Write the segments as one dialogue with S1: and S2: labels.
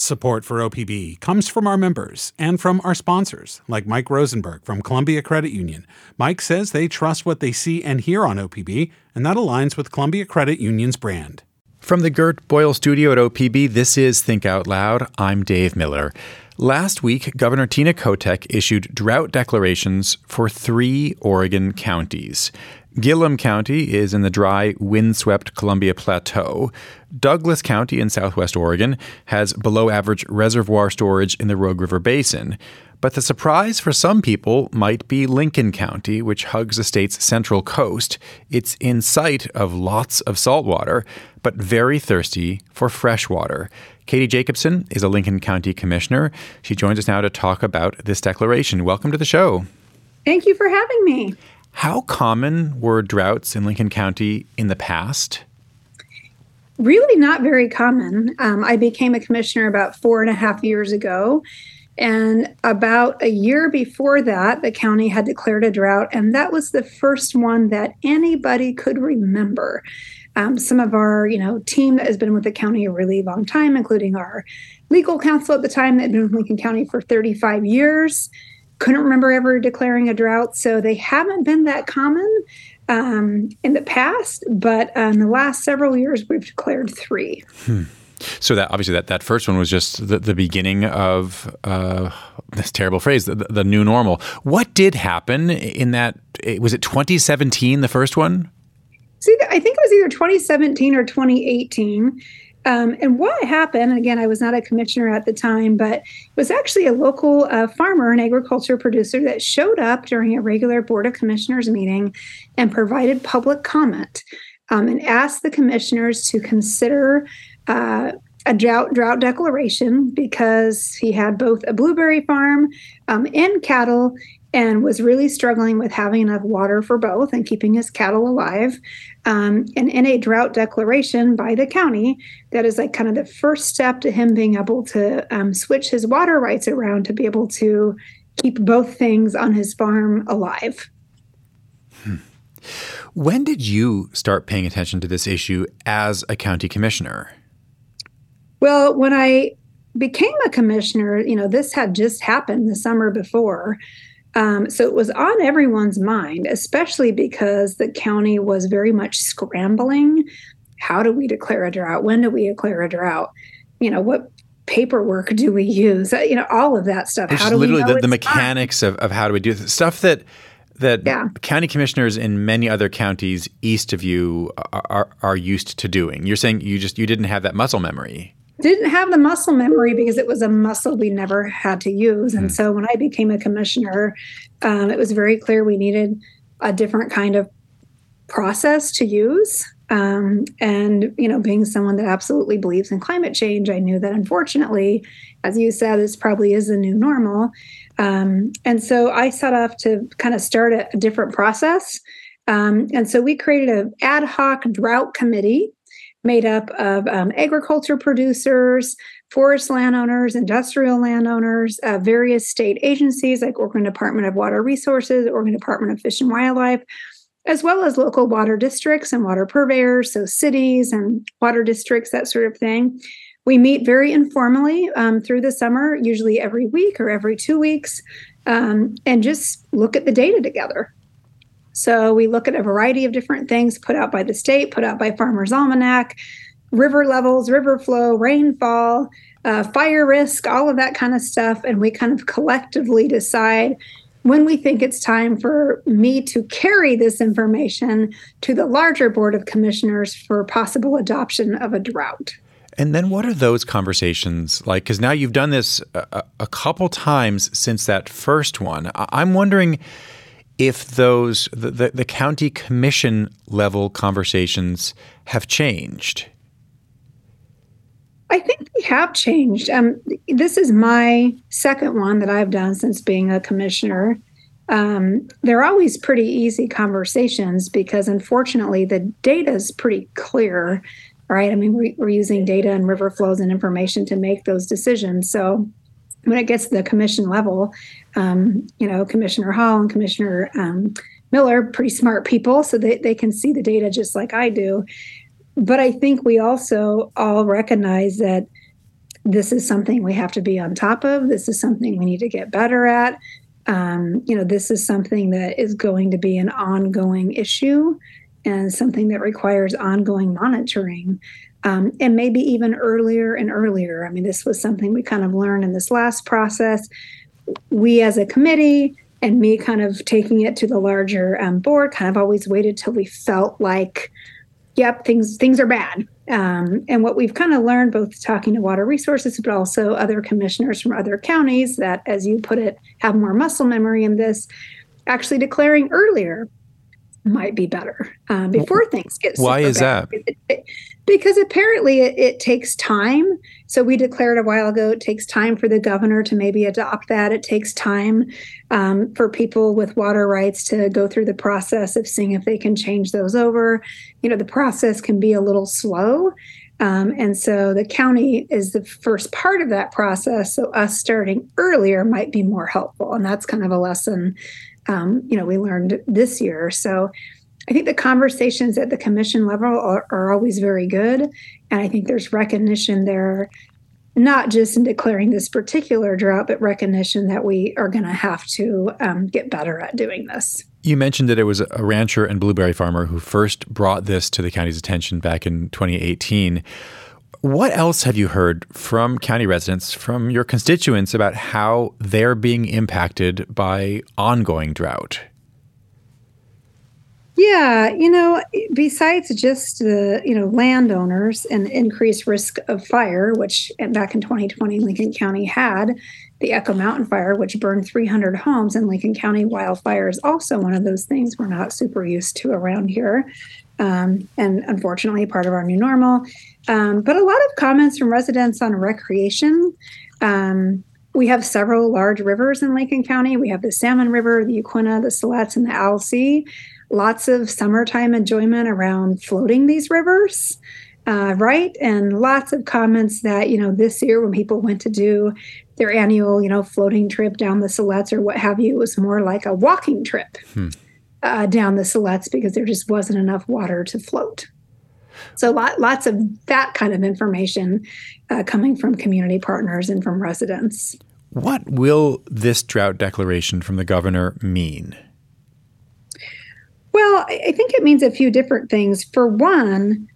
S1: Support for OPB comes from our members and from our sponsors, like Mike Rosenberg from Columbia Credit Union. Mike says they trust what they see and hear on OPB, and that aligns with Columbia Credit Union's brand.
S2: From the Gert Boyle studio at OPB, this is Think Out Loud. I'm Dave Miller. Last week, Governor Tina Kotek issued drought declarations for three Oregon counties. Gilliam County is in the dry, windswept Columbia Plateau. Douglas County in southwest Oregon has below average reservoir storage in the Rogue River Basin. But the surprise for some people might be Lincoln County, which hugs the state's central coast. It's in sight of lots of salt water, but very thirsty for fresh water. Kaety Jacobson is a Lincoln County commissioner. She joins us now to talk about this declaration. Welcome to the show.
S3: Thank you for having me.
S2: How common were droughts in Lincoln County in the past?
S3: Really, not very common. Um, I became a commissioner about four and a half years ago. And about a year before that, the county had declared a drought, and that was the first one that anybody could remember. Um, some of our, you know, team that has been with the county a really long time, including our legal counsel at the time that had been with Lincoln County for 35 years, couldn't remember ever declaring a drought. So they haven't been that common um, in the past, but uh, in the last several years, we've declared three.
S2: Hmm. So that obviously that, that first one was just the, the beginning of uh, this terrible phrase, the, the new normal. What did happen in that? Was it 2017, the first one?
S3: See, I think it was either 2017 or 2018. Um, and what happened, again, I was not a commissioner at the time, but was actually a local uh, farmer and agriculture producer that showed up during a regular Board of Commissioners meeting and provided public comment um, and asked the commissioners to consider uh, a drought, drought declaration because he had both a blueberry farm um, and cattle and was really struggling with having enough water for both and keeping his cattle alive. Um, and in a drought declaration by the county, that is like kind of the first step to him being able to um, switch his water rights around to be able to keep both things on his farm alive.
S2: Hmm. When did you start paying attention to this issue as a county commissioner?
S3: Well, when I became a commissioner, you know, this had just happened the summer before. Um, so it was on everyone's mind, especially because the county was very much scrambling. How do we declare a drought? When do we declare a drought? You know, what paperwork do we use? You know, all of that stuff.
S2: Which
S3: how do
S2: literally
S3: we
S2: the, the mechanics of, of how do we do this? Stuff that that yeah. county commissioners in many other counties east of you are, are, are used to doing. You're saying you just you didn't have that muscle memory
S3: didn't have the muscle memory because it was a muscle we never had to use. And mm. so when I became a commissioner, um, it was very clear we needed a different kind of process to use. Um, and you know, being someone that absolutely believes in climate change, I knew that unfortunately, as you said, this probably is the new normal. Um, and so I set off to kind of start a, a different process. Um, and so we created an ad hoc drought committee made up of um, agriculture producers, forest landowners, industrial landowners, uh, various state agencies like Oregon Department of Water Resources, Oregon Department of Fish and Wildlife, as well as local water districts and water purveyors, so cities and water districts, that sort of thing. We meet very informally um, through the summer, usually every week or every two weeks, um, and just look at the data together. So we look at a variety of different things put out by the state, put out by Farmers Almanac, river levels, river flow, rainfall, uh, fire risk, all of that kind of stuff. And we kind of collectively decide when we think it's time for me to carry this information to the larger board of commissioners for possible adoption of a drought.
S2: And then what are those conversations like? Because now you've done this a, a, couple times since that first one. I'm wondering if those the, the, the county commission level conversations have changed.
S3: I think they have changed. Um, this is my second one that I've done since being a commissioner. Um, they're always pretty easy conversations because, unfortunately, the data is pretty clear, right? I mean, we, are using data and river flows and information to make those decisions. So, when it gets to the commission level, um, you know, Commissioner Hall and Commissioner um, Miller, pretty smart people, so they, they can see the data just like I do. But I think we also all recognize that this is something we have to be on top of. This is something we need to get better at. Um, you know, this is something that is going to be an ongoing issue and something that requires ongoing monitoring. Um, and maybe even earlier and earlier. I mean, this was something we kind of learned in this last process. We, as a committee, and me kind of taking it to the larger um, board, kind of always waited till we felt like, yep, things things are bad. Um, and what we've kind of learned, both talking to water resources, but also other commissioners from other counties, that as you put it, have more muscle memory in this, actually declaring earlier might be better uh, before things get.
S2: Why is bad.
S3: that? because apparently it, it, takes time. So we declared a while ago it takes time for the governor to maybe adopt that. It takes time um, for people with water rights to go through the process of seeing if they can change those over. You know, the process can be a little slow. Um, and so the county is the first part of that process. So us starting earlier might be more helpful. And that's kind of a lesson, um, you know, we learned this year. So I think the conversations at the commission level are, are always very good. And I think there's recognition there, not just in declaring this particular drought, but recognition that we are going to have to um, get better at doing this.
S2: You mentioned that it was a rancher and blueberry farmer who first brought this to the county's attention back in 2018. What else have you heard from county residents, from your constituents, about how they're being impacted by ongoing drought?
S3: Yeah, you know, besides just the you know landowners and increased risk of fire, which back in 2020 Lincoln County had the Echo Mountain fire, which burned 300 homes, in Lincoln County wildfire is also one of those things we're not super used to around here, um, and unfortunately part of our new normal. Um, but a lot of comments from residents on recreation. Um, we have several large rivers in Lincoln County. We have the Salmon River, the Yaquina, the Siletz, and the Alsea lots of summertime enjoyment around floating these rivers. Uh, right and lots of comments that you know this year when people went to do their annual you know floating trip down the Siletz or what have you it was more like a walking trip hmm. uh, down the Siletz because there just wasn't enough water to float so lot, lots of that kind of information uh, coming from community partners and from residents
S2: what will this drought declaration from the governor mean
S3: well, I think it means a few different things. For one,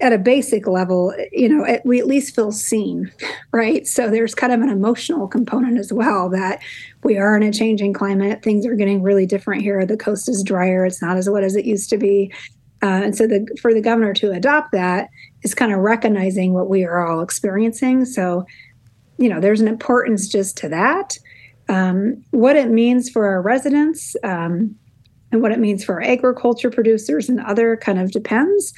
S3: at a basic level, you know, we at least feel seen, right? So there's kind of an emotional component as well that we are in a changing climate. Things are getting really different here. The coast is drier. It's not as wet as it used to be. Uh, and so the, for the governor to adopt that is kind of recognizing what we are all experiencing. So, you know, there's an importance just to that. Um, what it means for our residents, um, and what it means for our agriculture producers and other kind of depends.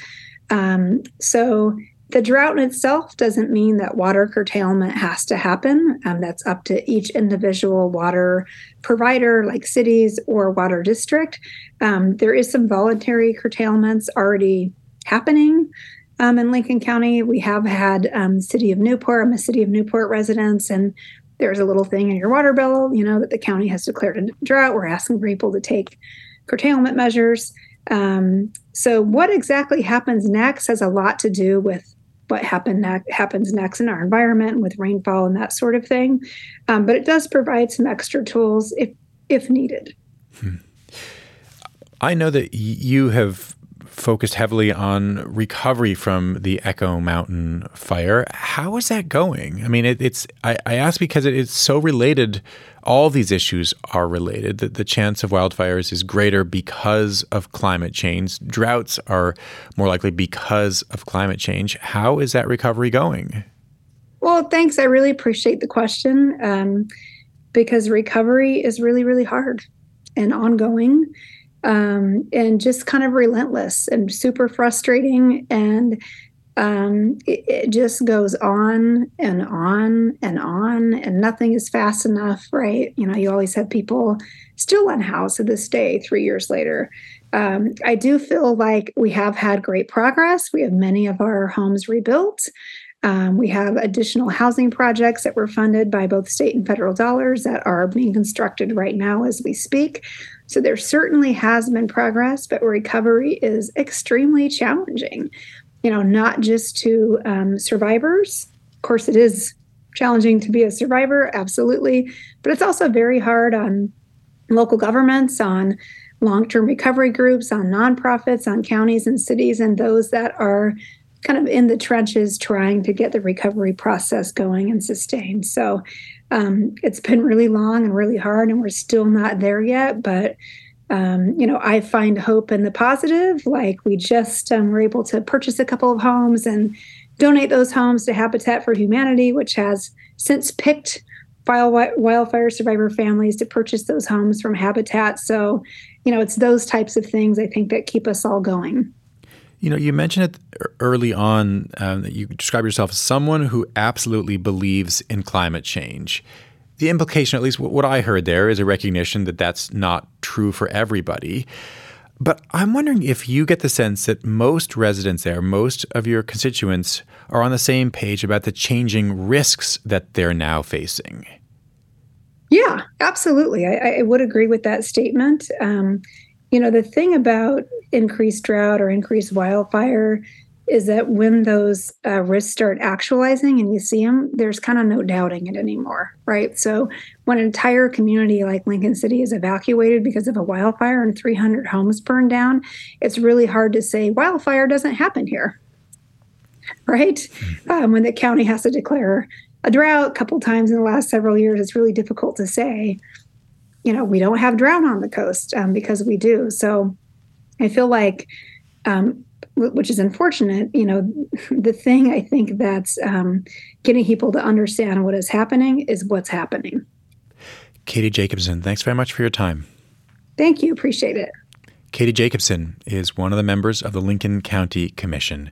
S3: Um, so the drought in itself doesn't mean that water curtailment has to happen. Um, that's up to each individual water provider, like cities or water district. Um, there is some voluntary curtailments already happening um, in Lincoln County. We have had um, City of Newport. I'm a City of Newport residents, and there's a little thing in your water bill, you know, that the county has declared a drought. We're asking people to take curtailment measures. Um, so, what exactly happens next has a lot to do with what ne- happens next in our environment with rainfall and that sort of thing. Um, but it does provide some extra tools if if needed. Hmm.
S2: I know that you have focused heavily on recovery from the Echo Mountain fire. How is that going? I mean, it, it's I, I ask because it, it's so related. All these issues are related. That the chance of wildfires is greater because of climate change. Droughts are more likely because of climate change. How is that recovery going?
S3: Well, thanks. I really appreciate the question um, because recovery is really, really hard and ongoing um, and just kind of relentless and super frustrating. And um, it, it, just goes on and on and on, and nothing is fast enough, right? You know, you always have people still unhoused to this day, three years later. Um, I do feel like we have had great progress. We have many of our homes rebuilt. Um, we have additional housing projects that were funded by both state and federal dollars that are being constructed right now as we speak. So there certainly has been progress, but recovery is extremely challenging. You know, not just to um, survivors, Of course, it is challenging to be a survivor, absolutely, but it's also very hard on local governments, on long term recovery groups, on nonprofits, on counties and cities, and those that are kind of in the trenches trying to get the recovery process going and sustained. So um, it's been really long and really hard, and we're still not there yet. But um, you know, I find hope in the positive. Like we just um, were able to purchase a couple of homes and donate those homes to Habitat for Humanity, which has since picked wildfire survivor families to purchase those homes from Habitat. So, you know, it's those types of things I think that keep us all going.
S2: You know, you mentioned it early on um, that you describe yourself as someone who absolutely believes in climate change. The implication, at least what I heard there, is a recognition that that's not true for everybody. But I'm wondering if you get the sense that most residents there, most of your constituents, are on the same page about the changing risks that they're now facing.
S3: Yeah, absolutely. I, I would agree with that statement. Um, you know, the thing about increased drought or increased wildfire is that when those uh, risks start actualizing and you see them, there's kind of no doubting it anymore, right? So when an entire community like Lincoln City is evacuated because of a wildfire and 300 homes burned down, it's really hard to say wildfire doesn't happen here, right? Hmm. Um, when the county has to declare a drought a couple times in the last several years, it's really difficult to say you know, we don't have drought on the coast um, because we do. So I feel like, um, which is unfortunate, you know, the thing I think that's um, getting people to understand what is happening is what's happening.
S2: Kaety Jacobson, thanks very much for your time.
S3: Thank you. Appreciate it.
S2: Kaety Jacobson is one of the members of the Lincoln County Commission.